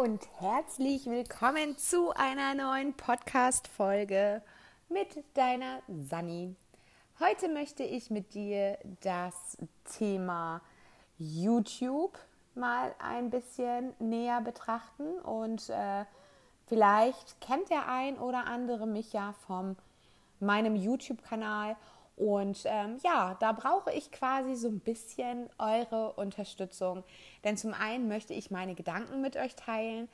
und herzlich willkommen zu einer neuen Podcast-Folge mit deiner Sani. Heute möchte ich mit dir das Thema YouTube mal ein bisschen näher betrachten und äh, vielleicht kennt der ein oder andere mich ja von meinem YouTube-Kanal und ähm, ja, da brauche ich quasi so ein bisschen eure Unterstützung. Denn zum einen möchte ich meine Gedanken mit euch teilen,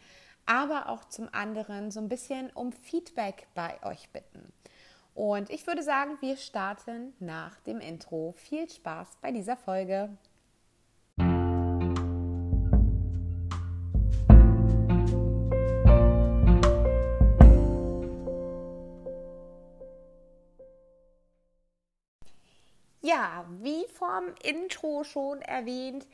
aber auch zum anderen so ein bisschen um Feedback bei euch bitten. Und ich würde sagen, wir starten nach dem Intro. Viel Spaß bei dieser Folge. Ja, wie vom Intro schon erwähnt,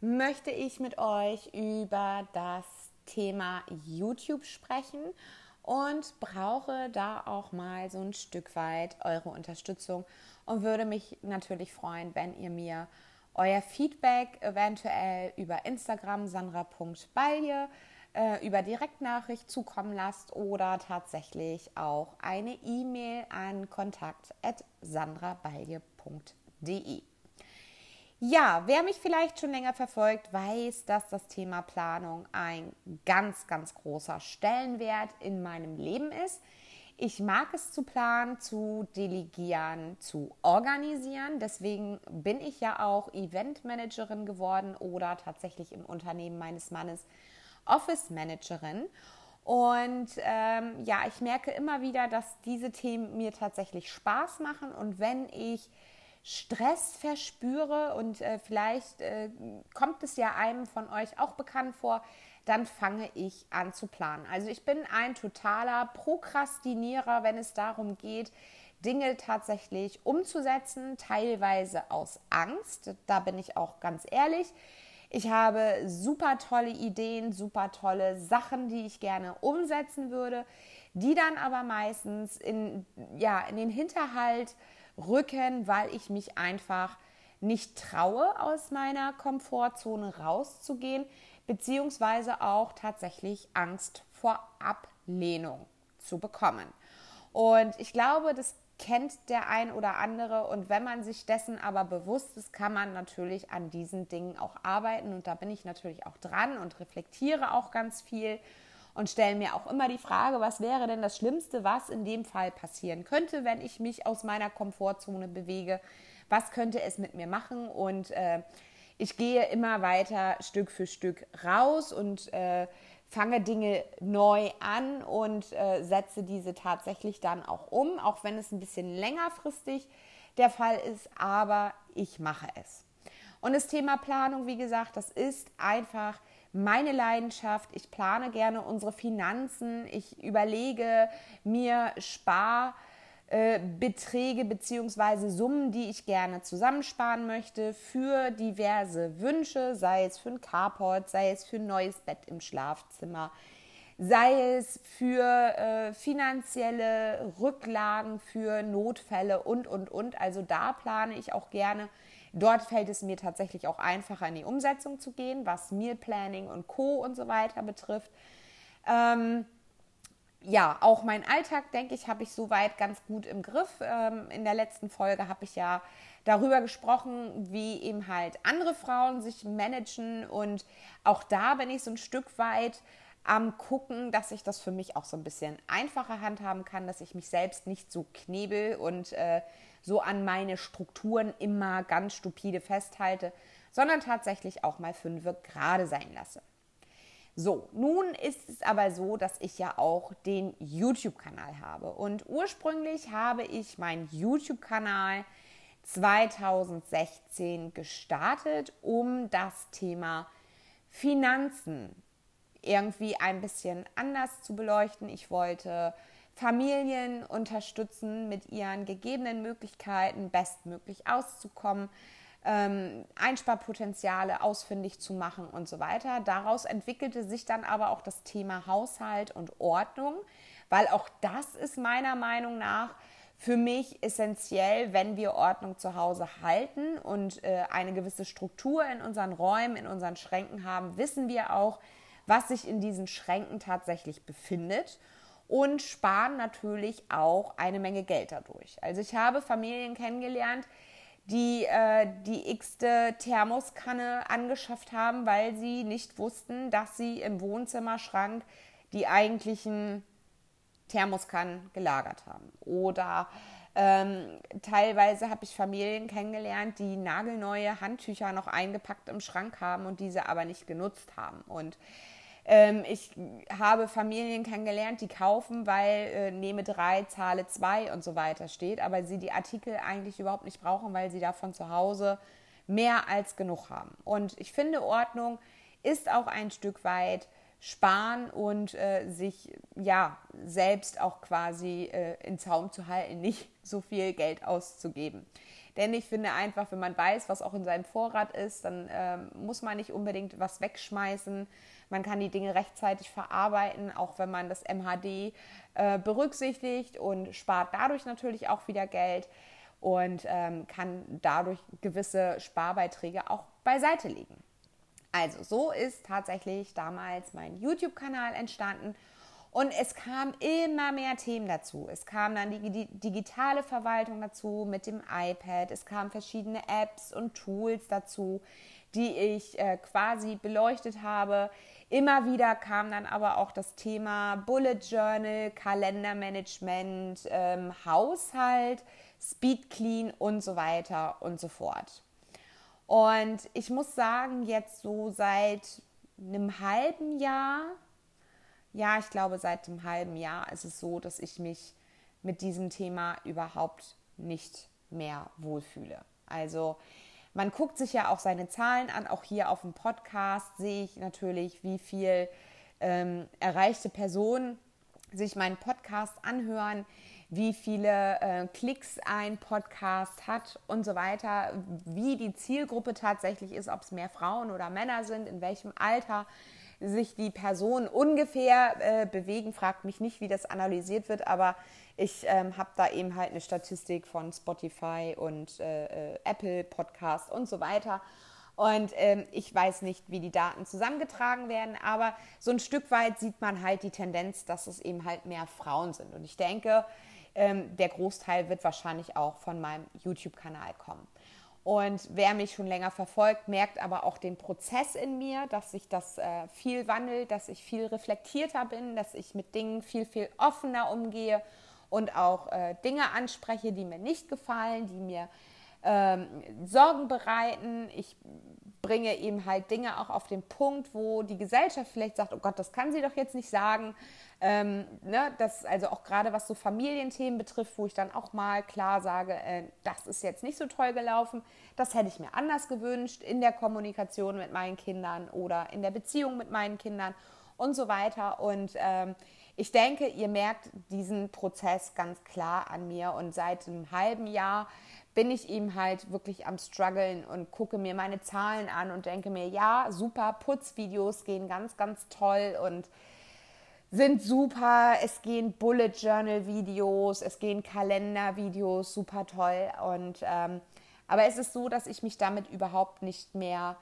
möchte ich mit euch über das Thema YouTube sprechen und brauche da auch mal so ein Stück weit eure Unterstützung und würde mich natürlich freuen, wenn ihr mir euer Feedback eventuell über Instagram sandra.balje äh, über Direktnachricht zukommen lasst oder tatsächlich auch eine E-Mail an kontakt@sandrabalje.de www.planung.de. Ja, wer mich vielleicht schon länger verfolgt, weiß, dass das Thema Planung ein ganz, ganz großer Stellenwert in meinem Leben ist. Ich mag es zu planen, zu delegieren, zu organisieren. Deswegen bin ich ja auch Eventmanagerin geworden oder tatsächlich im Unternehmen meines Mannes Office Managerin. Und ähm, ja, ich merke immer wieder, dass diese Themen mir tatsächlich Spaß machen. Und wenn ich Stress verspüre und äh, vielleicht äh, kommt es ja einem von euch auch bekannt vor, dann fange ich an zu planen. Also ich bin ein totaler Prokrastinierer, wenn es darum geht, Dinge tatsächlich umzusetzen, teilweise aus Angst. Da bin ich auch ganz ehrlich. Ich habe super tolle Ideen, super tolle Sachen, die ich gerne umsetzen würde, die dann aber meistens in, ja, in den Hinterhalt rücken, weil ich mich einfach nicht traue, aus meiner Komfortzone rauszugehen, beziehungsweise auch tatsächlich Angst vor Ablehnung zu bekommen. Und ich glaube, das kennt der ein oder andere. Und wenn man sich dessen aber bewusst ist, kann man natürlich an diesen Dingen auch arbeiten. Und da bin ich natürlich auch dran und reflektiere auch ganz viel und stelle mir auch immer die Frage, was wäre denn das Schlimmste, was in dem Fall passieren könnte, wenn ich mich aus meiner Komfortzone bewege? Was könnte es mit mir machen? Und äh, ich gehe immer weiter Stück für Stück raus und äh, fange Dinge neu an und äh, setze diese tatsächlich dann auch um, auch wenn es ein bisschen längerfristig der Fall ist, aber ich mache es. Und das Thema Planung, wie gesagt, das ist einfach meine Leidenschaft. Ich plane gerne unsere Finanzen. Ich überlege mir Sparbeträge äh, bzw. Summen, die ich gerne zusammensparen möchte für diverse Wünsche, sei es für ein Carport, sei es für ein neues Bett im Schlafzimmer, sei es für äh, finanzielle Rücklagen, für Notfälle und, und, und. Also da plane ich auch gerne Dort fällt es mir tatsächlich auch einfacher, in die Umsetzung zu gehen, was Meal Planning und Co. und so weiter betrifft. Ähm, ja, auch mein Alltag, denke ich, habe ich soweit ganz gut im Griff. Ähm, in der letzten Folge habe ich ja darüber gesprochen, wie eben halt andere Frauen sich managen. Und auch da bin ich so ein Stück weit am gucken, dass ich das für mich auch so ein bisschen einfacher handhaben kann, dass ich mich selbst nicht so knebel und äh, so an meine Strukturen immer ganz stupide festhalte, sondern tatsächlich auch mal fünfe gerade sein lasse. So, nun ist es aber so, dass ich ja auch den YouTube-Kanal habe. Und ursprünglich habe ich meinen YouTube-Kanal 2016 gestartet, um das Thema Finanzen irgendwie ein bisschen anders zu beleuchten. Ich wollte Familien unterstützen, mit ihren gegebenen Möglichkeiten bestmöglich auszukommen, ähm, Einsparpotenziale ausfindig zu machen und so weiter. Daraus entwickelte sich dann aber auch das Thema Haushalt und Ordnung, weil auch das ist meiner Meinung nach für mich essentiell, wenn wir Ordnung zu Hause halten und äh, eine gewisse Struktur in unseren Räumen, in unseren Schränken haben, wissen wir auch, was sich in diesen Schränken tatsächlich befindet und sparen natürlich auch eine Menge Geld dadurch. Also ich habe Familien kennengelernt, die äh, die x-te Thermoskanne angeschafft haben, weil sie nicht wussten, dass sie im Wohnzimmerschrank die eigentlichen Thermoskannen gelagert haben. Oder ähm, teilweise habe ich Familien kennengelernt, die nagelneue Handtücher noch eingepackt im Schrank haben und diese aber nicht genutzt haben. Und ähm, ich habe Familien kennengelernt, die kaufen, weil äh, nehme drei, zahle zwei und so weiter steht, aber sie die Artikel eigentlich überhaupt nicht brauchen, weil sie davon zu Hause mehr als genug haben. Und ich finde, Ordnung ist auch ein Stück weit sparen und äh, sich ja selbst auch quasi äh, in Zaum zu halten, nicht so viel Geld auszugeben. Denn ich finde einfach, wenn man weiß, was auch in seinem Vorrat ist, dann ähm, muss man nicht unbedingt was wegschmeißen. Man kann die Dinge rechtzeitig verarbeiten, auch wenn man das MHD äh, berücksichtigt und spart dadurch natürlich auch wieder Geld und ähm, kann dadurch gewisse Sparbeiträge auch beiseite legen. Also so ist tatsächlich damals mein YouTube-Kanal entstanden und es kamen immer mehr Themen dazu. Es kam dann die digitale Verwaltung dazu mit dem iPad, es kamen verschiedene Apps und Tools dazu, die ich äh, quasi beleuchtet habe. Immer wieder kam dann aber auch das Thema Bullet Journal, Kalendermanagement, ähm, Haushalt, Speed Clean und so weiter und so fort. Und ich muss sagen, jetzt so seit einem halben Jahr, ja, ich glaube seit einem halben Jahr ist es so, dass ich mich mit diesem Thema überhaupt nicht mehr wohlfühle. Also man guckt sich ja auch seine Zahlen an, auch hier auf dem Podcast sehe ich natürlich, wie viel ähm, erreichte Personen sich meinen Podcast anhören, wie viele äh, Klicks ein Podcast hat und so weiter, wie die Zielgruppe tatsächlich ist, ob es mehr Frauen oder Männer sind, in welchem Alter sich die Personen ungefähr äh, bewegen. Fragt mich nicht, wie das analysiert wird, aber ich ähm, habe da eben halt eine Statistik von Spotify und äh, äh Apple Podcast und so weiter. Und ähm, ich weiß nicht, wie die Daten zusammengetragen werden, aber so ein Stück weit sieht man halt die Tendenz, dass es eben halt mehr Frauen sind. Und ich denke, ähm, der Großteil wird wahrscheinlich auch von meinem YouTube-Kanal kommen. Und wer mich schon länger verfolgt, merkt aber auch den Prozess in mir, dass sich das äh, viel wandelt, dass ich viel reflektierter bin, dass ich mit Dingen viel, viel offener umgehe und auch äh, Dinge anspreche, die mir nicht gefallen, die mir ähm, Sorgen bereiten. Ich bringe eben halt Dinge auch auf den Punkt, wo die Gesellschaft vielleicht sagt, oh Gott, das kann sie doch jetzt nicht sagen. Ähm, ne, das also auch gerade was so Familienthemen betrifft, wo ich dann auch mal klar sage, äh, das ist jetzt nicht so toll gelaufen, das hätte ich mir anders gewünscht in der Kommunikation mit meinen Kindern oder in der Beziehung mit meinen Kindern und so weiter. Und ähm, ich denke, ihr merkt diesen Prozess ganz klar an mir. Und seit einem halben Jahr bin ich eben halt wirklich am struggeln und gucke mir meine Zahlen an und denke mir, ja, super, Putzvideos gehen ganz, ganz toll. Und sind super. Es gehen Bullet Journal Videos, es gehen Kalendervideos, super toll. Und ähm, aber es ist so, dass ich mich damit überhaupt nicht mehr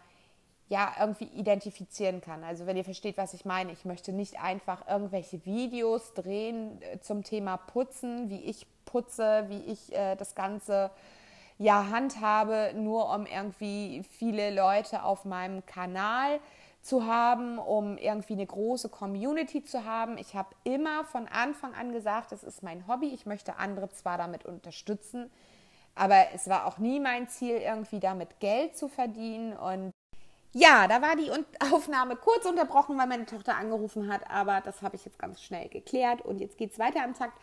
ja irgendwie identifizieren kann. Also wenn ihr versteht, was ich meine, ich möchte nicht einfach irgendwelche Videos drehen äh, zum Thema Putzen, wie ich putze, wie ich äh, das Ganze ja handhabe, nur um irgendwie viele Leute auf meinem Kanal zu haben, um irgendwie eine große Community zu haben. Ich habe immer von Anfang an gesagt, das ist mein Hobby. Ich möchte andere zwar damit unterstützen, aber es war auch nie mein Ziel, irgendwie damit Geld zu verdienen. Und ja, da war die Aufnahme kurz unterbrochen, weil meine Tochter angerufen hat, aber das habe ich jetzt ganz schnell geklärt und jetzt geht es weiter am Takt.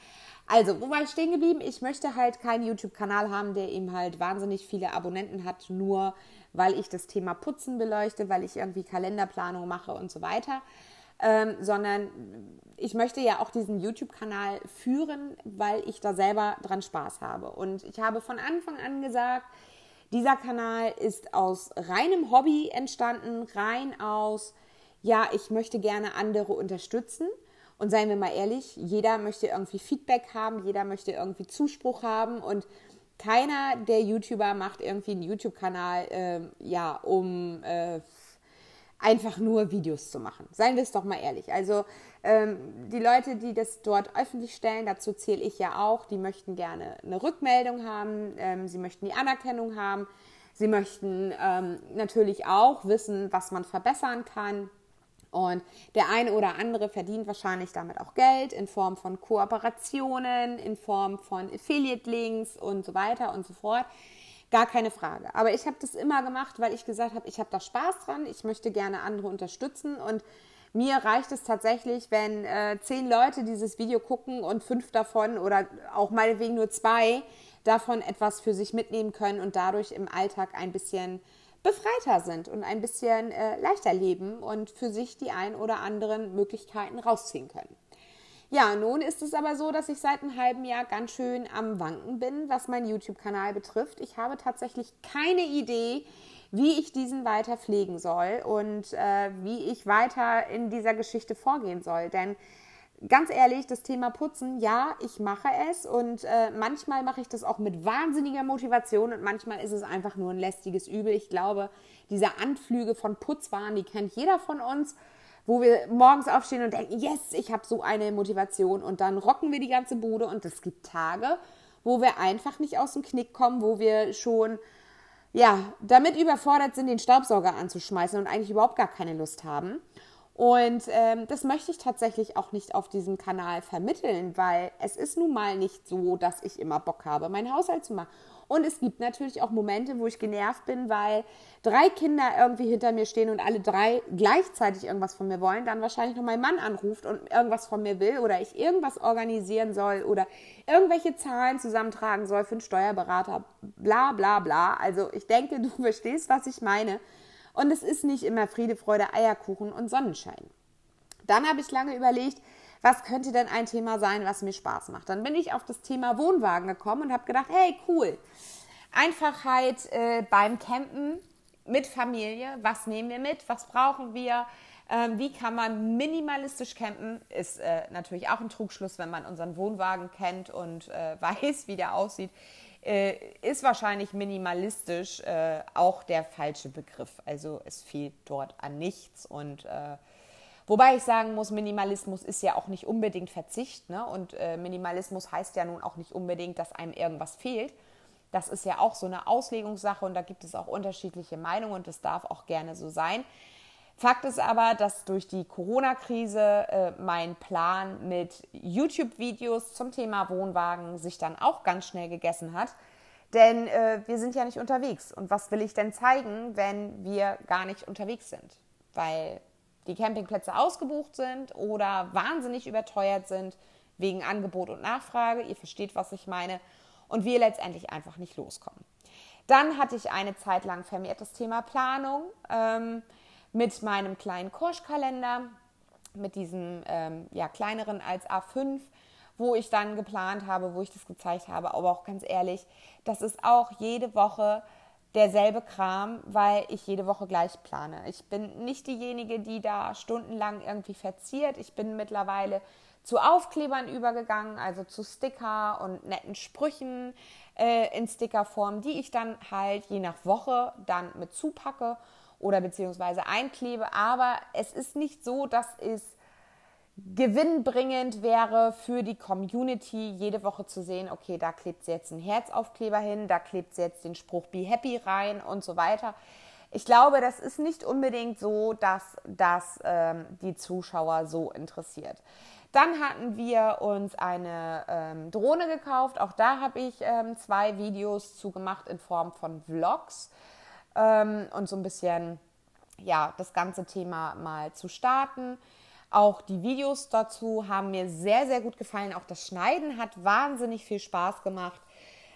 Also, wo war ich stehen geblieben? Ich möchte halt keinen YouTube-Kanal haben, der eben halt wahnsinnig viele Abonnenten hat, nur weil ich das Thema Putzen beleuchte, weil ich irgendwie Kalenderplanung mache und so weiter. Ähm, sondern ich möchte ja auch diesen YouTube-Kanal führen, weil ich da selber dran Spaß habe. Und ich habe von Anfang an gesagt, dieser Kanal ist aus reinem Hobby entstanden, rein aus, ja, ich möchte gerne andere unterstützen. Und seien wir mal ehrlich, jeder möchte irgendwie Feedback haben, jeder möchte irgendwie Zuspruch haben und keiner der YouTuber macht irgendwie einen YouTube-Kanal, äh, ja, um äh, einfach nur Videos zu machen. Seien wir es doch mal ehrlich. Also ähm, die Leute, die das dort öffentlich stellen, dazu zähle ich ja auch, die möchten gerne eine Rückmeldung haben, ähm, sie möchten die Anerkennung haben, sie möchten ähm, natürlich auch wissen, was man verbessern kann. Und der eine oder andere verdient wahrscheinlich damit auch Geld in Form von Kooperationen, in Form von Affiliate-Links und so weiter und so fort. Gar keine Frage. Aber ich habe das immer gemacht, weil ich gesagt habe, ich habe da Spaß dran, ich möchte gerne andere unterstützen und mir reicht es tatsächlich, wenn äh, zehn Leute dieses Video gucken und fünf davon oder auch meinetwegen nur zwei davon etwas für sich mitnehmen können und dadurch im Alltag ein bisschen befreiter sind und ein bisschen äh, leichter leben und für sich die ein oder anderen Möglichkeiten rausziehen können. Ja, nun ist es aber so, dass ich seit einem halben Jahr ganz schön am Wanken bin, was meinen YouTube-Kanal betrifft. Ich habe tatsächlich keine Idee, wie ich diesen weiter pflegen soll und äh, wie ich weiter in dieser Geschichte vorgehen soll. Denn ganz ehrlich, das Thema Putzen, ja, ich mache es und äh, manchmal mache ich das auch mit wahnsinniger Motivation und manchmal ist es einfach nur ein lästiges Übel. Ich glaube, diese Anflüge von Putzwaren, die kennt jeder von uns, wo wir morgens aufstehen und denken, yes, ich habe so eine Motivation und dann rocken wir die ganze Bude und es gibt Tage, wo wir einfach nicht aus dem Knick kommen, wo wir schon ja, damit überfordert sind, den Staubsauger anzuschmeißen und eigentlich überhaupt gar keine Lust haben. Und ähm, das möchte ich tatsächlich auch nicht auf diesem Kanal vermitteln, weil es ist nun mal nicht so, dass ich immer Bock habe, meinen Haushalt zu machen. Und es gibt natürlich auch Momente, wo ich genervt bin, weil drei Kinder irgendwie hinter mir stehen und alle drei gleichzeitig irgendwas von mir wollen, dann wahrscheinlich noch mein Mann anruft und irgendwas von mir will oder ich irgendwas organisieren soll oder irgendwelche Zahlen zusammentragen soll für einen Steuerberater, bla bla bla. Also ich denke, du verstehst, was ich meine. Und es ist nicht immer Friede, Freude, Eierkuchen und Sonnenschein. Dann habe ich lange überlegt, was könnte denn ein Thema sein, was mir Spaß macht. Dann bin ich auf das Thema Wohnwagen gekommen und habe gedacht, hey, cool. Einfachheit äh, beim Campen mit Familie. Was nehmen wir mit? Was brauchen wir? Ähm, wie kann man minimalistisch campen? Ist äh, natürlich auch ein Trugschluss, wenn man unseren Wohnwagen kennt und äh, weiß, wie der aussieht äh, ist wahrscheinlich minimalistisch äh, auch der falsche Begriff. Also es fehlt dort an nichts und äh, Wobei ich sagen muss, Minimalismus ist ja auch nicht unbedingt Verzicht. Ne? Und äh, Minimalismus heißt ja nun auch nicht unbedingt, dass einem irgendwas fehlt. Das ist ja auch so eine Auslegungssache und da gibt es auch unterschiedliche Meinungen und das darf auch gerne so sein. Fakt ist aber, dass durch die Corona-Krise äh, mein Plan mit YouTube-Videos zum Thema Wohnwagen sich dann auch ganz schnell gegessen hat. Denn äh, wir sind ja nicht unterwegs. Und was will ich denn zeigen, wenn wir gar nicht unterwegs sind? Weil die Campingplätze ausgebucht sind oder wahnsinnig überteuert sind wegen Angebot und Nachfrage. Ihr versteht, was ich meine. Und wir letztendlich einfach nicht loskommen. Dann hatte ich eine Zeit lang vermehrt das Thema Planung. Ähm, mit meinem kleinen Kurschkalender, mit diesem ähm, ja, kleineren als A5, wo ich dann geplant habe, wo ich das gezeigt habe. Aber auch ganz ehrlich, das ist auch jede Woche derselbe Kram, weil ich jede Woche gleich plane. Ich bin nicht diejenige, die da stundenlang irgendwie verziert. Ich bin mittlerweile zu Aufklebern übergegangen, also zu Sticker und netten Sprüchen äh, in Stickerform, die ich dann halt je nach Woche dann mit zupacke oder beziehungsweise einklebe. Aber es ist nicht so, dass es gewinnbringend wäre für die Community, jede Woche zu sehen, okay, da klebt sie jetzt einen Herzaufkleber hin, da klebt sie jetzt den Spruch Be Happy rein und so weiter. Ich glaube, das ist nicht unbedingt so, dass das ähm, die Zuschauer so interessiert. Dann hatten wir uns eine ähm, Drohne gekauft. Auch da habe ich ähm, zwei Videos zu gemacht in Form von Vlogs ähm, und so ein bisschen ja, das ganze Thema mal zu starten. Auch die Videos dazu haben mir sehr, sehr gut gefallen. Auch das Schneiden hat wahnsinnig viel Spaß gemacht.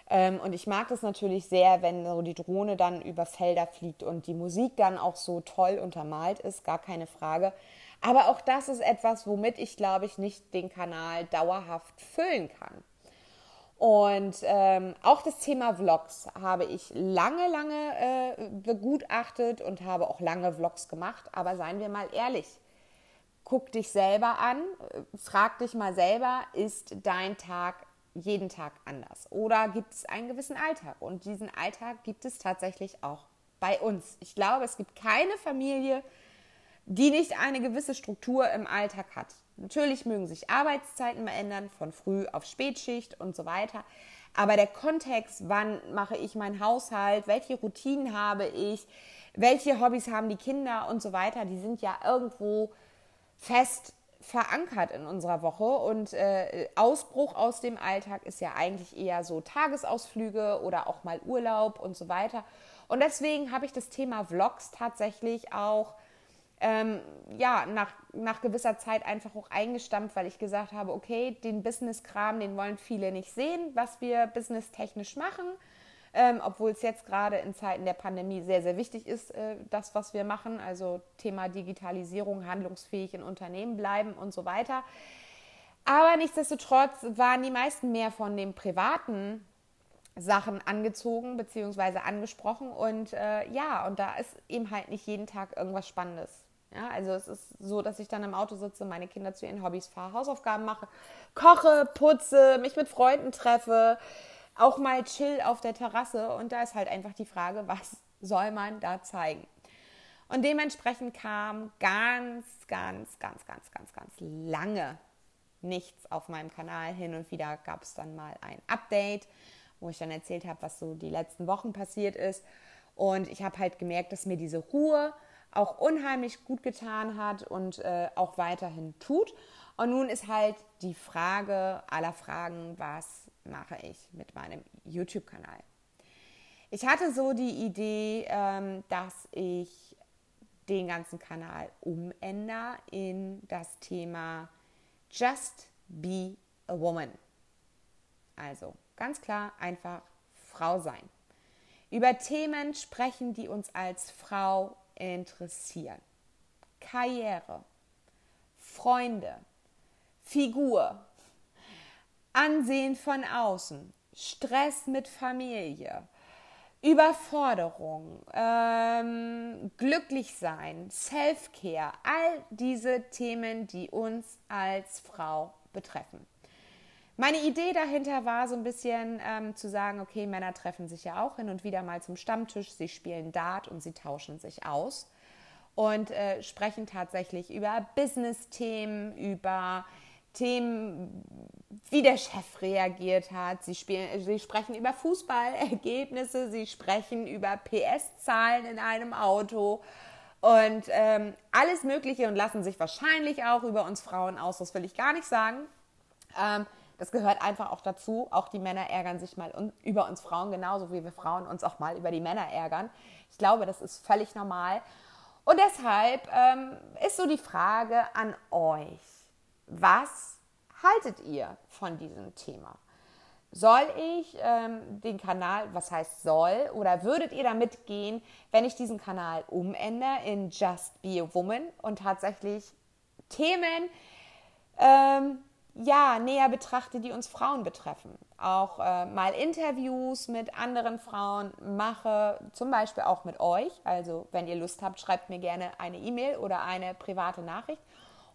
Ähm, und ich mag das natürlich sehr, wenn so die Drohne dann über Felder fliegt und die Musik dann auch so toll untermalt ist, gar keine Frage. Aber auch das ist etwas, womit ich, glaube ich, nicht den Kanal dauerhaft füllen kann. Und ähm, auch das Thema Vlogs habe ich lange, lange äh, begutachtet und habe auch lange Vlogs gemacht. Aber seien wir mal ehrlich, guck dich selber an, frag dich mal selber, ist dein Tag jeden Tag anders? Oder gibt es einen gewissen Alltag? Und diesen Alltag gibt es tatsächlich auch bei uns. Ich glaube, es gibt keine Familie, die nicht eine gewisse Struktur im Alltag hat. Natürlich mögen sich Arbeitszeiten mal ändern, von früh auf Spätschicht und so weiter. Aber der Kontext, wann mache ich meinen Haushalt, welche Routinen habe ich, welche Hobbys haben die Kinder und so weiter, die sind ja irgendwo fest verankert in unserer Woche. Und äh, Ausbruch aus dem Alltag ist ja eigentlich eher so Tagesausflüge oder auch mal Urlaub und so weiter. Und deswegen habe ich das Thema Vlogs tatsächlich auch ähm, ja, nach, nach gewisser Zeit einfach auch eingestampft, weil ich gesagt habe, okay, den Business-Kram, den wollen viele nicht sehen, was wir businesstechnisch machen. Ähm, obwohl es jetzt gerade in Zeiten der Pandemie sehr, sehr wichtig ist, äh, das, was wir machen, also Thema Digitalisierung, handlungsfähig in Unternehmen bleiben und so weiter. Aber nichtsdestotrotz waren die meisten mehr von den privaten Sachen angezogen bzw. angesprochen und äh, ja, und da ist eben halt nicht jeden Tag irgendwas Spannendes. Ja, also es ist so, dass ich dann im Auto sitze, meine Kinder zu ihren Hobbys fahre, Hausaufgaben mache, koche, putze, mich mit Freunden treffe, auch mal chill auf der Terrasse. Und da ist halt einfach die Frage, was soll man da zeigen? Und dementsprechend kam ganz, ganz, ganz, ganz, ganz, ganz lange nichts auf meinem Kanal. Hin und wieder gab es dann mal ein Update, wo ich dann erzählt habe, was so die letzten Wochen passiert ist. Und ich habe halt gemerkt, dass mir diese Ruhe auch unheimlich gut getan hat und äh, auch weiterhin tut. Und nun ist halt die Frage aller Fragen, was mache ich mit meinem YouTube-Kanal? Ich hatte so die Idee, ähm, dass ich den ganzen Kanal umändere in das Thema Just Be a Woman. Also ganz klar einfach Frau sein. Über Themen sprechen, die uns als Frau interessieren. Karriere, Freunde, Figur, Ansehen von außen, Stress mit Familie, Überforderung, ähm, glücklich Self-Care, all diese Themen, die uns als Frau betreffen. Meine Idee dahinter war so ein bisschen ähm, zu sagen, okay, Männer treffen sich ja auch hin und wieder mal zum Stammtisch, sie spielen Dart und sie tauschen sich aus und äh, sprechen tatsächlich über Business-Themen, über Themen, wie der Chef reagiert hat. Sie, spielen, sie sprechen über Fußballergebnisse, sie sprechen über PS-Zahlen in einem Auto und ähm, alles Mögliche und lassen sich wahrscheinlich auch über uns Frauen aus. Das will ich gar nicht sagen. Ähm, das gehört einfach auch dazu. Auch die Männer ärgern sich mal über uns Frauen, genauso wie wir Frauen uns auch mal über die Männer ärgern. Ich glaube, das ist völlig normal. Und deshalb ähm, ist so die Frage an euch, was haltet ihr von diesem Thema? Soll ich ähm, den Kanal, was heißt soll, oder würdet ihr damit gehen, wenn ich diesen Kanal umändere in Just Be a Woman und tatsächlich Themen ähm, ja, näher betrachte, die uns Frauen betreffen. Auch äh, mal Interviews mit anderen Frauen mache, zum Beispiel auch mit euch. Also wenn ihr Lust habt, schreibt mir gerne eine E-Mail oder eine private Nachricht.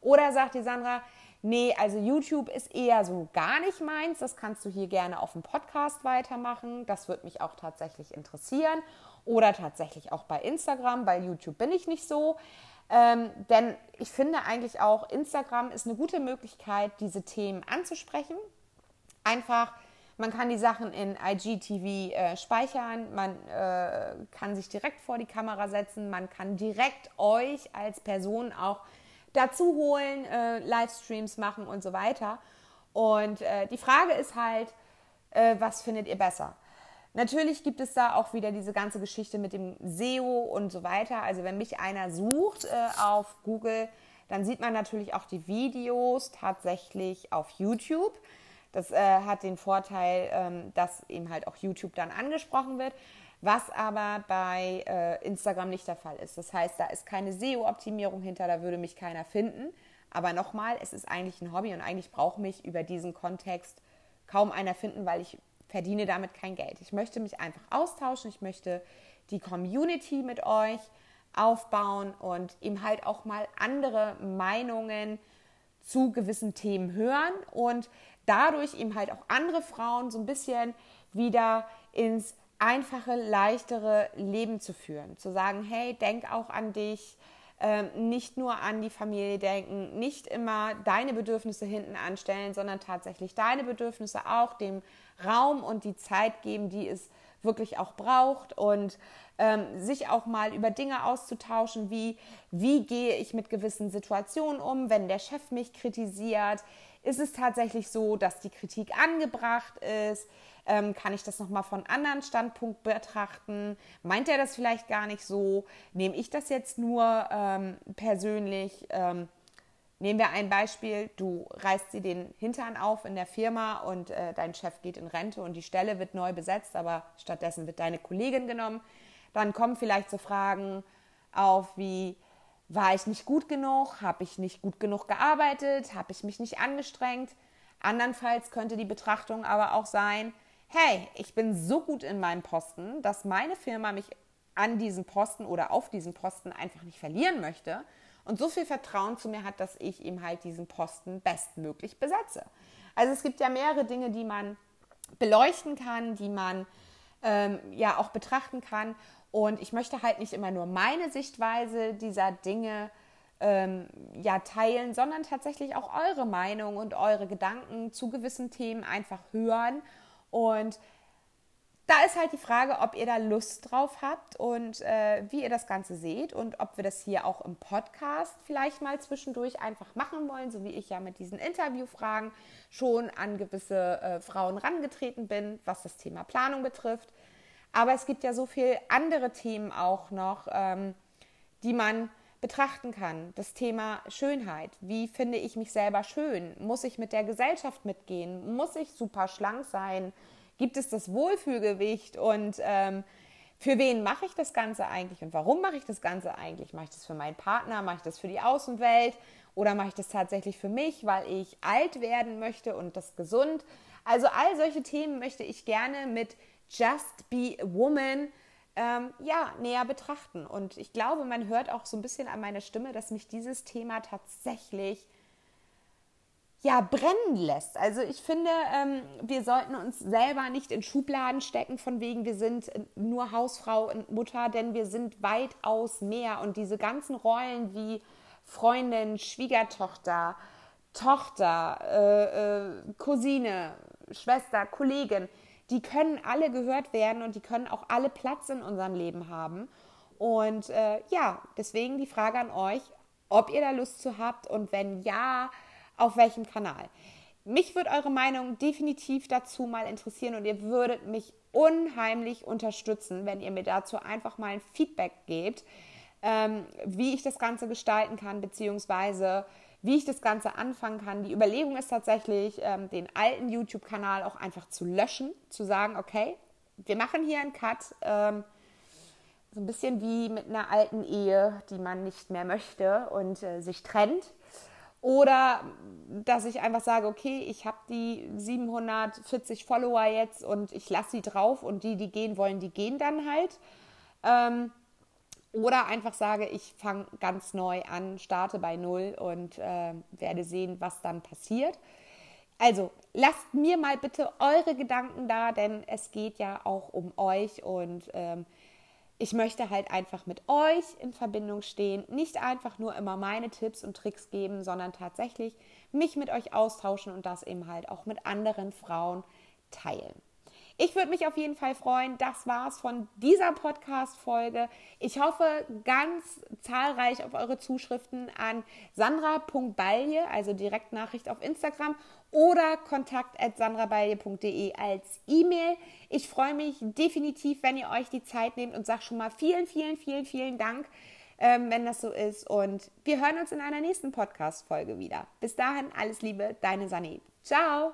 Oder sagt die Sandra, nee, also YouTube ist eher so gar nicht meins. Das kannst du hier gerne auf dem Podcast weitermachen. Das würde mich auch tatsächlich interessieren. Oder tatsächlich auch bei Instagram. Bei YouTube bin ich nicht so. Ähm, denn ich finde eigentlich auch, Instagram ist eine gute Möglichkeit, diese Themen anzusprechen. Einfach, man kann die Sachen in IGTV äh, speichern, man äh, kann sich direkt vor die Kamera setzen, man kann direkt euch als Person auch dazu holen, äh, Livestreams machen und so weiter. Und äh, die Frage ist halt, äh, was findet ihr besser? Natürlich gibt es da auch wieder diese ganze Geschichte mit dem SEO und so weiter. Also wenn mich einer sucht äh, auf Google, dann sieht man natürlich auch die Videos tatsächlich auf YouTube. Das äh, hat den Vorteil, ähm, dass eben halt auch YouTube dann angesprochen wird, was aber bei äh, Instagram nicht der Fall ist. Das heißt, da ist keine SEO-Optimierung hinter, da würde mich keiner finden. Aber nochmal, es ist eigentlich ein Hobby und eigentlich braucht mich über diesen Kontext kaum einer finden, weil ich verdiene damit kein Geld. Ich möchte mich einfach austauschen, ich möchte die Community mit euch aufbauen und eben halt auch mal andere Meinungen zu gewissen Themen hören und dadurch eben halt auch andere Frauen so ein bisschen wieder ins einfache, leichtere Leben zu führen. Zu sagen, hey, denk auch an dich, ähm, nicht nur an die Familie denken, nicht immer deine Bedürfnisse hinten anstellen, sondern tatsächlich deine Bedürfnisse auch dem Raum und die Zeit geben, die es wirklich auch braucht. Und ähm, sich auch mal über Dinge auszutauschen, wie wie gehe ich mit gewissen Situationen um, wenn der Chef mich kritisiert, ist es tatsächlich so, dass die Kritik angebracht ist, ähm, kann ich das nochmal von anderen Standpunkt betrachten? Meint er das vielleicht gar nicht so? Nehme ich das jetzt nur ähm, persönlich? Ähm, nehmen wir ein Beispiel, du reißt sie den Hintern auf in der Firma und äh, dein Chef geht in Rente und die Stelle wird neu besetzt, aber stattdessen wird deine Kollegin genommen. Dann kommen vielleicht so Fragen auf wie, war ich nicht gut genug? Habe ich nicht gut genug gearbeitet? Habe ich mich nicht angestrengt? Andernfalls könnte die Betrachtung aber auch sein, hey, ich bin so gut in meinem Posten, dass meine Firma mich an diesen Posten oder auf diesen Posten einfach nicht verlieren möchte und so viel Vertrauen zu mir hat, dass ich ihm halt diesen Posten bestmöglich besetze. Also es gibt ja mehrere Dinge, die man beleuchten kann, die man ähm, ja auch betrachten kann. Und ich möchte halt nicht immer nur meine Sichtweise dieser Dinge ähm, ja teilen, sondern tatsächlich auch eure Meinung und eure Gedanken zu gewissen Themen einfach hören und da ist halt die Frage, ob ihr da Lust drauf habt und äh, wie ihr das Ganze seht und ob wir das hier auch im Podcast vielleicht mal zwischendurch einfach machen wollen, so wie ich ja mit diesen Interviewfragen schon an gewisse äh, Frauen rangetreten bin, was das Thema Planung betrifft. Aber es gibt ja so viele andere Themen auch noch, ähm, die man betrachten kann. Das Thema Schönheit. Wie finde ich mich selber schön? Muss ich mit der Gesellschaft mitgehen? Muss ich super schlank sein? Gibt es das Wohlfühlgewicht? Und ähm, für wen mache ich das Ganze eigentlich und warum mache ich das Ganze eigentlich? Mache ich das für meinen Partner? Mache ich das für die Außenwelt? Oder mache ich das tatsächlich für mich, weil ich alt werden möchte und das gesund? Also all solche Themen möchte ich gerne mit Just Be a Woman ähm, ja, näher betrachten. Und ich glaube, man hört auch so ein bisschen an meiner Stimme, dass mich dieses Thema tatsächlich ja, brennen lässt. Also ich finde, ähm, wir sollten uns selber nicht in Schubladen stecken, von wegen, wir sind nur Hausfrau und Mutter, denn wir sind weitaus mehr. Und diese ganzen Rollen wie Freundin, Schwiegertochter, Tochter, äh, äh, Cousine, Schwester, Kollegin, die können alle gehört werden und die können auch alle Platz in unserem Leben haben. Und äh, ja, deswegen die Frage an euch, ob ihr da Lust zu habt und wenn ja, auf welchem Kanal. Mich würde eure Meinung definitiv dazu mal interessieren und ihr würdet mich unheimlich unterstützen, wenn ihr mir dazu einfach mal ein Feedback gebt, ähm, wie ich das Ganze gestalten kann, beziehungsweise wie ich das Ganze anfangen kann. Die Überlegung ist tatsächlich, ähm, den alten YouTube-Kanal auch einfach zu löschen, zu sagen, okay, wir machen hier einen Cut. Ähm, so ein bisschen wie mit einer alten Ehe, die man nicht mehr möchte und äh, sich trennt. Oder dass ich einfach sage, okay, ich habe die 740 Follower jetzt und ich lasse sie drauf und die, die gehen wollen, die gehen dann halt. Ähm, oder einfach sage, ich fange ganz neu an, starte bei Null und äh, werde sehen, was dann passiert. Also lasst mir mal bitte eure Gedanken da, denn es geht ja auch um euch und ähm, ich möchte halt einfach mit euch in Verbindung stehen, nicht einfach nur immer meine Tipps und Tricks geben, sondern tatsächlich mich mit euch austauschen und das eben halt auch mit anderen Frauen teilen. Ich würde mich auf jeden Fall freuen. Das war's von dieser Podcast-Folge. Ich hoffe ganz zahlreich auf eure Zuschriften an sandra.balje, also Direktnachricht auf Instagram oder kontakt.sandrabalje.de als E-Mail. Ich freue mich definitiv, wenn ihr euch die Zeit nehmt und sage schon mal vielen, vielen, vielen, vielen Dank, ähm, wenn das so ist. Und wir hören uns in einer nächsten Podcast-Folge wieder. Bis dahin, alles Liebe, deine Sanit. Ciao!